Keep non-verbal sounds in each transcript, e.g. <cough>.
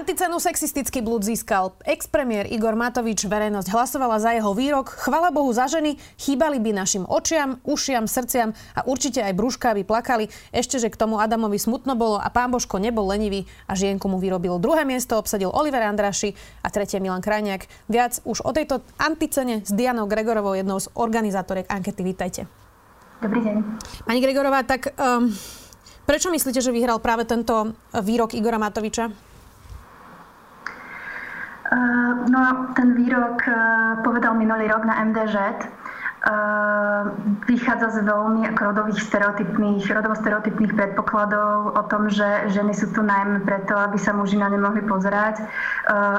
Anticenu sexistický blúd získal ex-premiér Igor Matovič. Verejnosť hlasovala za jeho výrok. Chvala Bohu za ženy, chýbali by našim očiam, ušiam, srdciam a určite aj brúška by plakali. Ešte, že k tomu Adamovi smutno bolo a pán Božko nebol lenivý a žienku mu vyrobil. Druhé miesto obsadil Oliver Andraši a tretie Milan Krajniak. Viac už o tejto anticene s Dianou Gregorovou, jednou z organizátorek ankety. Vítajte. Dobrý deň. Pani Gregorová, tak um, prečo myslíte, že vyhral práve tento výrok Igora Matoviča? Eh, no, ten výrok eh, povedal minulý rok na MDŽ. Vychádza z veľmi rodových stereotypných, rodovo stereotypných predpokladov o tom, že ženy sú tu najmä preto, aby sa muži na ne mohli pozerať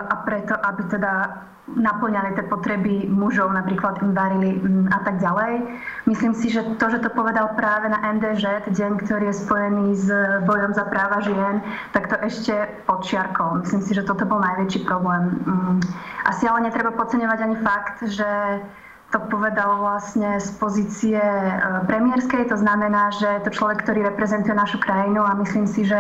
a preto, aby teda naplňali tie potreby mužov, napríklad im varili mm, a tak ďalej. Myslím si, že to, že to povedal práve na NDŽ, deň, ktorý je spojený s bojom za práva žien, tak to ešte podčiarkol. Myslím si, že toto bol najväčší problém. Mm. Asi ale netreba podceňovať ani fakt, že to povedal vlastne z pozície e, premiérskej. To znamená, že je to človek, ktorý reprezentuje našu krajinu a myslím si, že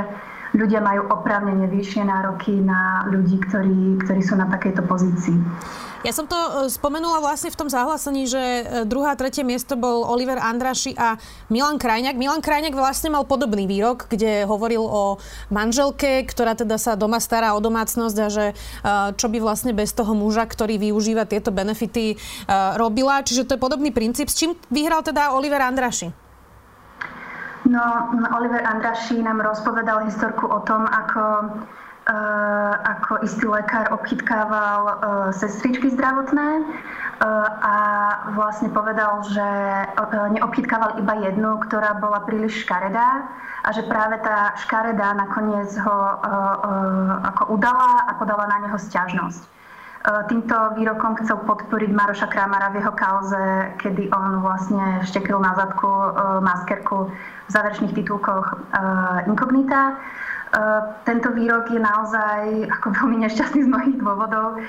ľudia majú oprávnene vyššie nároky na ľudí, ktorí, ktorí sú na takejto pozícii. Ja som to e, spomenula vlastne v tom zahlásení, že e, druhá tretie miesto bol Oliver Andraši a Milan Krajňák. Milan Krajňák vlastne mal podobný výrok, kde hovoril o manželke, ktorá teda sa doma stará o domácnosť a že e, čo by vlastne bez toho muža, ktorý využíva tieto benefity, robila. Čiže to je podobný princíp. S čím vyhral teda Oliver Andraši? No, Oliver Andraší nám rozpovedal historku o tom, ako, uh, ako istý lekár obchytkával uh, sestričky zdravotné uh, a vlastne povedal, že neobchytkával iba jednu, ktorá bola príliš škaredá a že práve tá škaredá nakoniec ho ako udala a podala na neho stiažnosť. Týmto výrokom chcel podporiť Maroša Kramara v jeho kauze, kedy on vlastne štekil na zadku maskerku v záverečných titulkoch uh, inkognita. Tento výrok je naozaj ako veľmi nešťastný z mnohých dôvodov.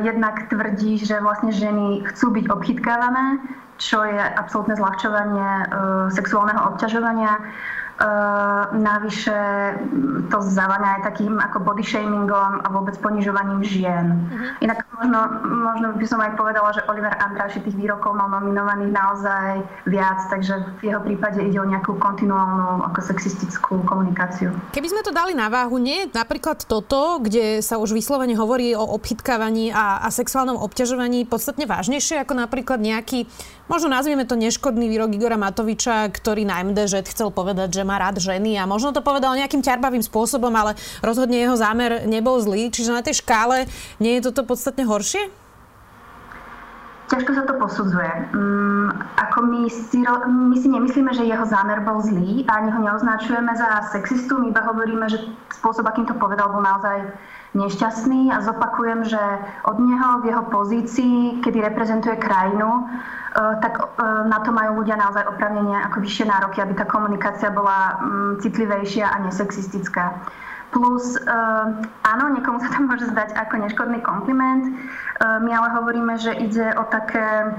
Jednak tvrdí, že vlastne ženy chcú byť obchytkávané, čo je absolútne zľahčovanie sexuálneho obťažovania. Navyše to zaváňa aj takým ako body shamingom a vôbec ponižovaním žien. Uh-huh. Inak možno, možno by som aj povedala, že Oliver Andráši tých výrokov mal nominovaných naozaj viac, takže v jeho prípade ide o nejakú kontinuálnu ako sexistickú komunikáciu. Keby sme to dali na váhu, nie je napríklad toto, kde sa už vyslovene hovorí o obchytkávaní a, a sexuálnom obťažovaní podstatne vážnejšie ako napríklad nejaký možno nazvieme to neškodný výrok Igora Matoviča, ktorý na MDŽ chcel povedať, že má rád ženy a možno to povedal nejakým ťarbavým spôsobom, ale rozhodne jeho zámer nebol zlý. Čiže na tej škále nie je toto podstatne horšie? Ťažko sa to posudzuje. Um, ako my, si, my si nemyslíme, že jeho zámer bol zlý a ani ho neoznačujeme za sexistu. My iba hovoríme, že spôsob, akým to povedal, bol naozaj nešťastný a zopakujem, že od neho v jeho pozícii, kedy reprezentuje krajinu, Eh, tak eh, na to majú ľudia naozaj opravnenie ako vyššie nároky, aby tá komunikácia bola mm, citlivejšia a nesexistická. Plus, uh, áno, niekomu sa to môže zdať ako neškodný kompliment. My ale hovoríme, že ide o také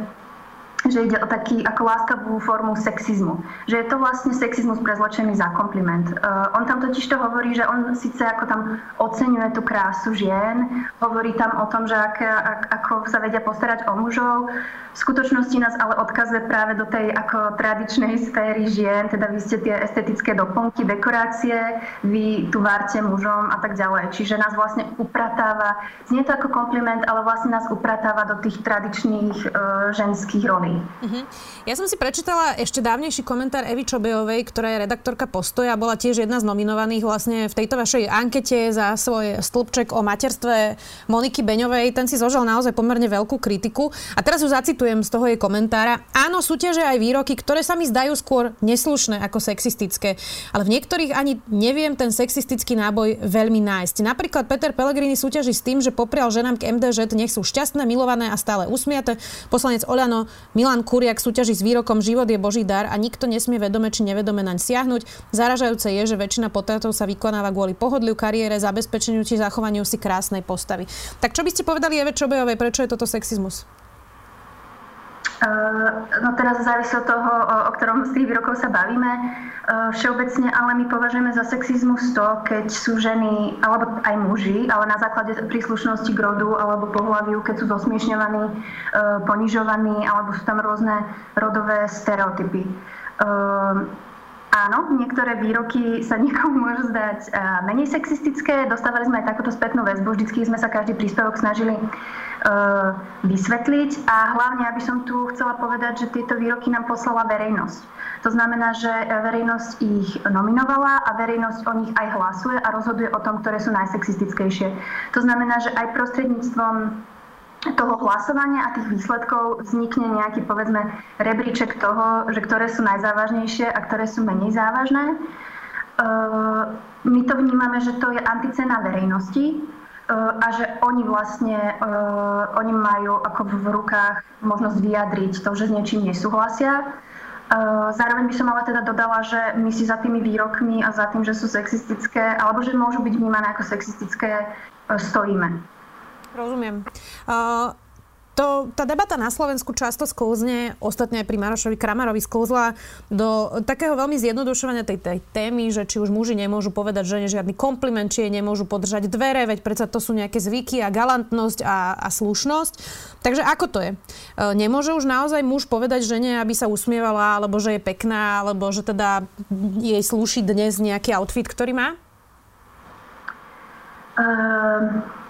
že ide o taký ako láskavú formu sexizmu. Že je to vlastne sexizmus prezlečený za kompliment. Uh, on tam totiž to hovorí, že on síce ako tam oceňuje tú krásu žien, hovorí tam o tom, že ak, ak, ako sa vedia postarať o mužov, v skutočnosti nás ale odkazuje práve do tej ako tradičnej sféry žien, teda vy ste tie estetické doplnky, dekorácie, vy tu várte mužom a tak ďalej. Čiže nás vlastne upratáva, znie to ako kompliment, ale vlastne nás upratáva do tých tradičných uh, ženských rolí. Uh-huh. Ja som si prečítala ešte dávnejší komentár Evy Čobejovej, ktorá je redaktorka Postoja, bola tiež jedna z nominovaných vlastne v tejto vašej ankete za svoj stĺpček o materstve Moniky Beňovej. Ten si zožal naozaj pomerne veľkú kritiku. A teraz ju zacitujem citujem z toho jej komentára. Áno, súťaže aj výroky, ktoré sa mi zdajú skôr neslušné ako sexistické, ale v niektorých ani neviem ten sexistický náboj veľmi nájsť. Napríklad Peter Pellegrini súťaží s tým, že poprial ženám k MDŽ, nech sú šťastné, milované a stále usmiate. Poslanec Oľano Milan Milan Kuriak súťaží s výrokom Život je Boží dar a nikto nesmie vedome či nevedome naň siahnuť. Zaražajúce je, že väčšina potratov sa vykonáva kvôli pohodliu kariére, zabezpečeniu či zachovaniu si krásnej postavy. Tak čo by ste povedali Eve Čobejovej, prečo je toto sexizmus? No teraz závisí od toho, o ktorom z tých výrokov sa bavíme. Eh, všeobecne ale my považujeme za sexizmus to, keď sú ženy, alebo aj muži, ale na základe príslušnosti k rodu alebo pohľaviu, keď sú zosmiešňovaní, eh, ponižovaní, alebo sú tam rôzne rodové stereotypy. Áno, niektoré výroky sa <laughs> niekomu môžu zdať menej sexistické. Dostávali sme aj takúto spätnú väzbu. Vždycky sme sa každý príspevok snažili vysvetliť a hlavne, aby som tu chcela povedať, že tieto výroky nám poslala verejnosť. To znamená, že verejnosť ich nominovala a verejnosť o nich aj hlasuje a rozhoduje o tom, ktoré sú najsexistickejšie. To znamená, že aj prostredníctvom toho hlasovania a tých výsledkov vznikne nejaký, povedzme, rebríček toho, že ktoré sú najzávažnejšie a ktoré sú menej závažné. Ehm, my to vnímame, že to je anticena verejnosti a že oni vlastne, uh, oni majú ako v rukách možnosť vyjadriť to, že s niečím nesúhlasia. Zároveň by som ale teda dodala, že my si za tými výrokmi a za tým, že sú sexistické, alebo že môžu byť vnímané ako sexistické, stojíme. Rozumiem. Uh, to, tá debata na Slovensku často sklzne, ostatne aj pri Marošovi Kramarovi sklzla do takého veľmi zjednodušovania tej, tej témy, že či už muži nemôžu povedať žene žiadny kompliment, či jej nemôžu podržať dvere, veď predsa to sú nejaké zvyky a galantnosť a, a slušnosť. Takže ako to je? E, nemôže už naozaj muž povedať žene, aby sa usmievala, alebo že je pekná, alebo že teda jej slúši dnes nejaký outfit, ktorý má? Um...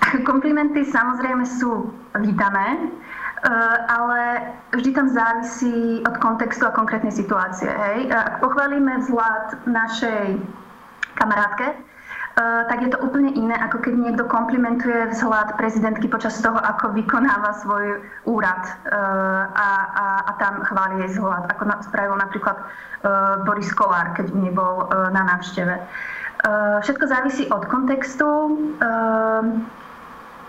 <laughs> Komplimenty samozrejme sú vítané, eh, ale vždy tam závisí od kontextu a konkrétnej situácie. Hej. Ak pochválime vzhľad našej kamarátke, eh, tak je to úplne iné, ako keď niekto komplimentuje vzhľad prezidentky počas toho, ako vykonáva svoj úrad eh, a, a, a tam chváli jej vzhľad, ako spravil napríklad Boris Kolár, keď nebol na návšteve. Všetko závisí od kontextu.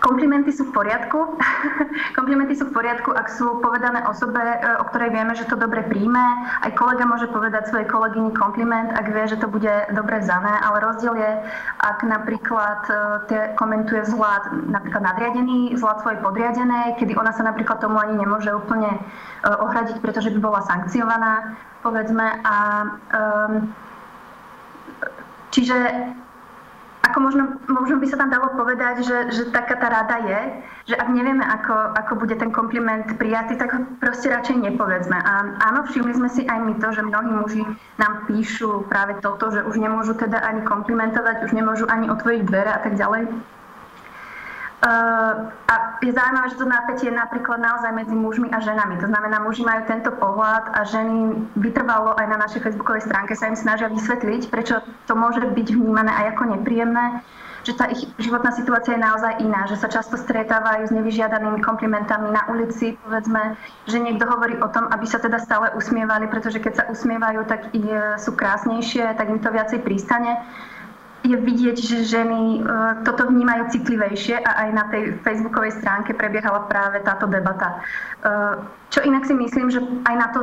Komplimenty sú v poriadku. <laughs> Komplimenty sú v poriadku, ak sú povedané osobe, e, o ktorej vieme, že to dobre príjme. Aj kolega môže povedať svojej kolegyni kompliment, ak vie, že to bude dobre zané, ale rozdiel je, ak napríklad e, tie komentuje vzhľad napríklad nadriadený, vzhľad svojej podriadenej, kedy ona sa napríklad tomu ani nemôže úplne e, ohradiť, pretože by bola sankciovaná, povedzme. A, um, čiže ako možno, možno by sa tam dalo povedať, že, že taká tá rada je, že ak nevieme, ako, ako bude ten kompliment prijatý, tak ho proste radšej nepovedzme. A áno, všimli sme si aj my to, že mnohí muži nám píšu práve toto, že už nemôžu teda ani komplimentovať, už nemôžu ani otvoriť dvere a tak ďalej. Uh, a je zaujímavé, že to napätie je napríklad naozaj medzi mužmi a ženami. To znamená, muži majú tento pohľad a ženy vytrvalo aj na našej facebookovej stránke sa im snažia vysvetliť, prečo to môže byť vnímané aj ako nepríjemné, že tá ich životná situácia je naozaj iná, že sa často stretávajú s nevyžiadanými komplimentami na ulici, povedzme, že niekto hovorí o tom, aby sa teda stále usmievali, pretože keď sa usmievajú, tak sú krásnejšie, tak im to viacej prístane je vidieť, že ženy e, toto vnímajú citlivejšie a aj na tej facebookovej stránke prebiehala práve táto debata. E, čo inak si myslím, že aj na to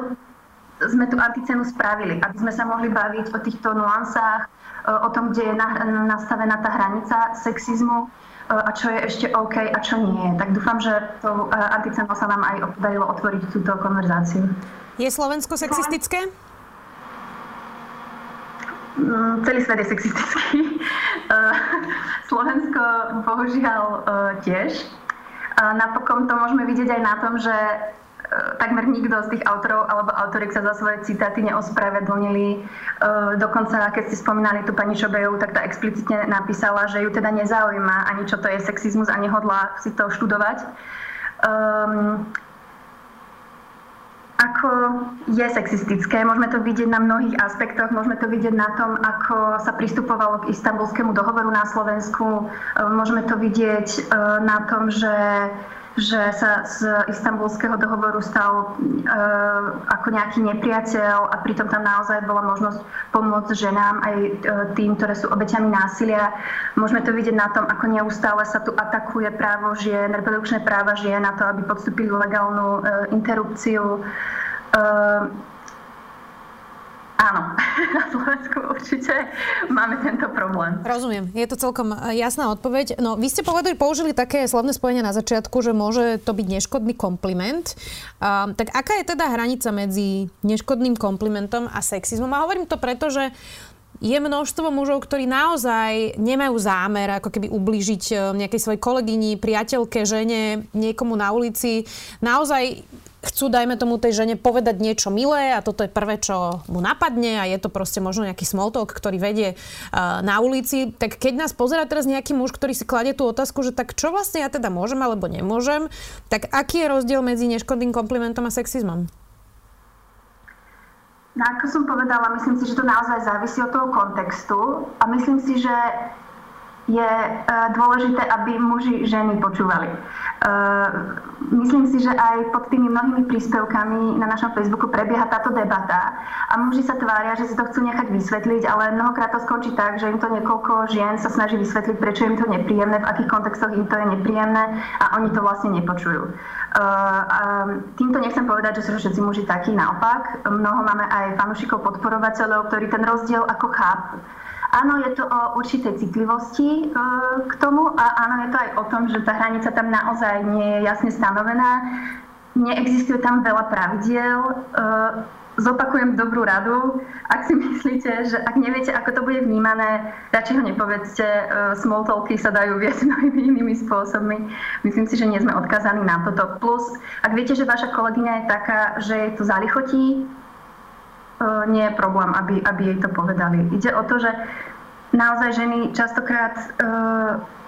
sme tú anticenu spravili, aby sme sa mohli baviť o týchto nuansách, e, o tom, kde je nastavená tá hranica sexizmu a čo je ešte OK a čo nie. Tak dúfam, že tou anticenou sa nám aj podarilo otvoriť túto konverzáciu. Je Slovensko sexistické? Celý svet je sexistický. <laughs> Slovensko bohužiaľ eh, tiež. Napokon to môžeme vidieť aj na tom, že eh, takmer nikto z tých autorov alebo autoriek sa za svoje citáty neospravedlnili. Dokonca, keď ste spomínali tú pani Šobejovu, tak tá explicitne napísala, že ju teda nezaujíma ani čo to je sexizmus a nehodlá si to študovať. Um, ako je sexistické. Môžeme to vidieť na mnohých aspektoch. Môžeme to vidieť na tom, ako sa pristupovalo k istambulskému dohovoru na Slovensku. Môžeme to vidieť e, na tom, že že sa z istambulského dohovoru stal ako nejaký nepriateľ a pritom tam naozaj bola možnosť pomôcť ženám aj tým, ktoré sú obeťami násilia. Môžeme to vidieť na tom, ako neustále sa tu atakuje právo žien, reprodukčné práva žien na to, aby podstúpili legálnu interrupciu Áno, <laughs> na Slovensku určite máme tento problém. Rozumiem, je to celkom e, jasná odpoveď. No, vy ste povedali, použili také slovné spojenie na začiatku, že môže to byť neškodný kompliment. Uh, tak aká je teda hranica medzi neškodným komplimentom a sexizmom? A hovorím to preto, že je množstvo mužov, ktorí naozaj nemajú zámer ako keby ublížiť e, nejakej svojej kolegyni, priateľke, žene, niekomu na ulici. Naozaj chcú, dajme tomu, tej žene povedať niečo milé a toto je prvé, čo mu napadne a je to proste možno nejaký small talk, ktorý vedie uh, na ulici, tak keď nás pozera teraz nejaký muž, ktorý si kladie tú otázku, že tak čo vlastne ja teda môžem alebo nemôžem, tak aký je rozdiel medzi neškodným komplimentom a sexizmom? No ako som povedala, myslím si, že to naozaj závisí od toho kontextu a myslím si, že je e, dôležité, aby muži ženy počúvali. E, myslím si, že aj pod tými mnohými príspevkami na našom Facebooku prebieha táto debata a muži sa tvária, že si to chcú nechať vysvetliť, ale mnohokrát to skončí tak, že im to niekoľko žien sa snaží vysvetliť, prečo im to nepríjemné, v akých kontextoch im to je nepríjemné a oni to vlastne nepočujú. E, týmto nechcem povedať, že sú všetci muži takí, naopak. Mnoho máme aj fanúšikov, podporovateľov, ktorí ten rozdiel ako chápu. Áno, je to o určitej citlivosti e, k tomu a áno, je to aj o tom, že tá hranica tam naozaj nie je jasne stanovená. Neexistuje tam veľa pravidiel. E, zopakujem dobrú radu. Ak si <laughs> myslíte, že ak neviete, ako to bude vnímané, radšej ho nepovedzte. E, small talky sa dajú viesť <laughs> mnohými inými spôsobmi. Myslím si, že nie sme odkazaní na toto. Plus, ak viete, že vaša kolegyňa je taká, že jej to zalichotí, nie je problém, aby, aby jej to povedali. Ide o to, že naozaj ženy častokrát e,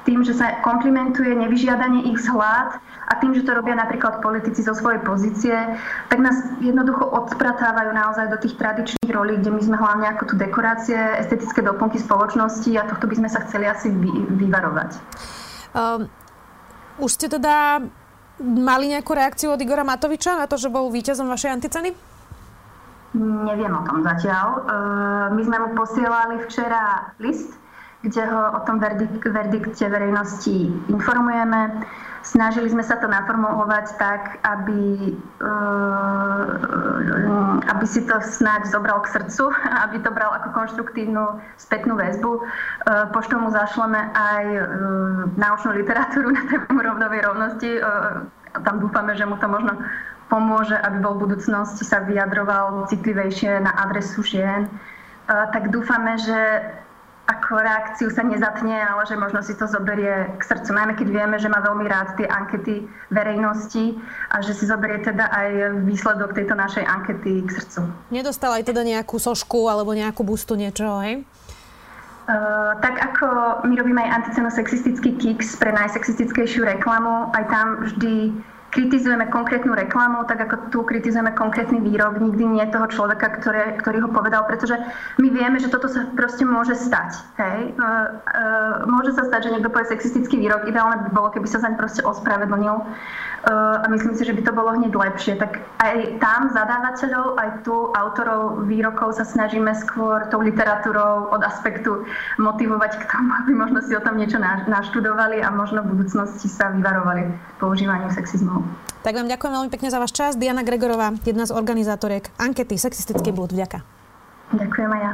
tým, že sa komplimentuje nevyžiadanie ich vzhľad a tým, že to robia napríklad politici zo svojej pozície, tak nás jednoducho odspratávajú naozaj do tých tradičných rolí, kde my sme hlavne ako tu dekorácie, estetické doplnky spoločnosti a tohto by sme sa chceli asi vy, vyvarovať. Um, už ste teda mali nejakú reakciu od Igora Matoviča na to, že bol víťazom vašej anticeny? Neviem o tom zatiaľ. E, my sme mu posielali včera list, kde ho o tom verdik- verdikte verejnosti informujeme. Snažili sme sa to naformulovať tak, aby, e, aby si to snáď zobral k srdcu, <laughs> aby to bral ako konštruktívnu spätnú väzbu. E, poštou mu zašleme aj náučnú literatúru <laughs> na tému rovnovej rovnosti. Tam dúfame, že mu to možno pomôže, aby bol v budúcnosti sa vyjadroval citlivejšie na adresu žien, tak dúfame, že ako reakciu sa nezatne, ale že možno si to zoberie k srdcu. Najmä keď vieme, že má veľmi rád tie ankety verejnosti a že si zoberie teda aj výsledok tejto našej ankety k srdcu. Nedostal aj teda nejakú sošku alebo nejakú bustu niečo, hej? Uh, tak ako my robíme aj anticeno sexistický kicks pre najsexistickejšiu reklamu, aj tam vždy kritizujeme konkrétnu reklamu, tak ako tu kritizujeme konkrétny výrok, nikdy nie toho človeka, ktoré, ktorý ho povedal, pretože my vieme, že toto sa proste môže stať. Hej? E, e, môže sa stať, že niekto povie sexistický výrok, ideálne by bolo, keby sa zaň proste ospravedlnil a myslím si, že by to bolo hneď lepšie. Tak aj tam zadávateľov, aj tu autorov výrokov sa snažíme skôr tou literatúrou od aspektu motivovať k tomu, <laughs> aby možno si o tom niečo naštudovali a možno v budúcnosti sa vyvarovali používaniu sexizmov. Tak vám ďakujem veľmi pekne za váš čas. Diana Gregorová, jedna z organizátoriek ankety Sexistický blúd. Vďaka. Ďakujem aj ja.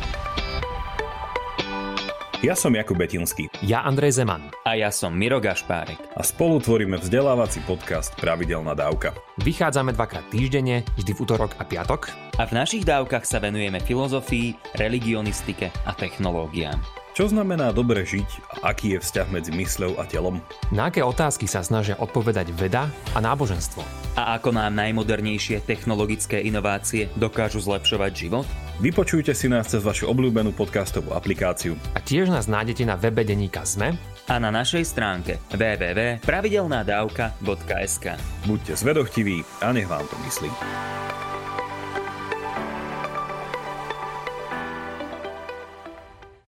Ja som Jakub Betinský. Ja Andrej Zeman. A ja som Miro Gašpárek. A spolu tvoríme vzdelávací podcast Pravidelná dávka. Vychádzame dvakrát týždenne, vždy v útorok a piatok. A v našich dávkach sa venujeme filozofii, religionistike a technológiám. Čo znamená dobre žiť a aký je vzťah medzi mysľou a telom? Na aké otázky sa snažia odpovedať veda a náboženstvo? A ako nám najmodernejšie technologické inovácie dokážu zlepšovať život? Vypočujte si nás cez vašu obľúbenú podcastovú aplikáciu. A tiež nás nájdete na webe Deníka Zme a na našej stránke www.pravidelnadavka.sk Buďte zvedochtiví a nech vám to myslí.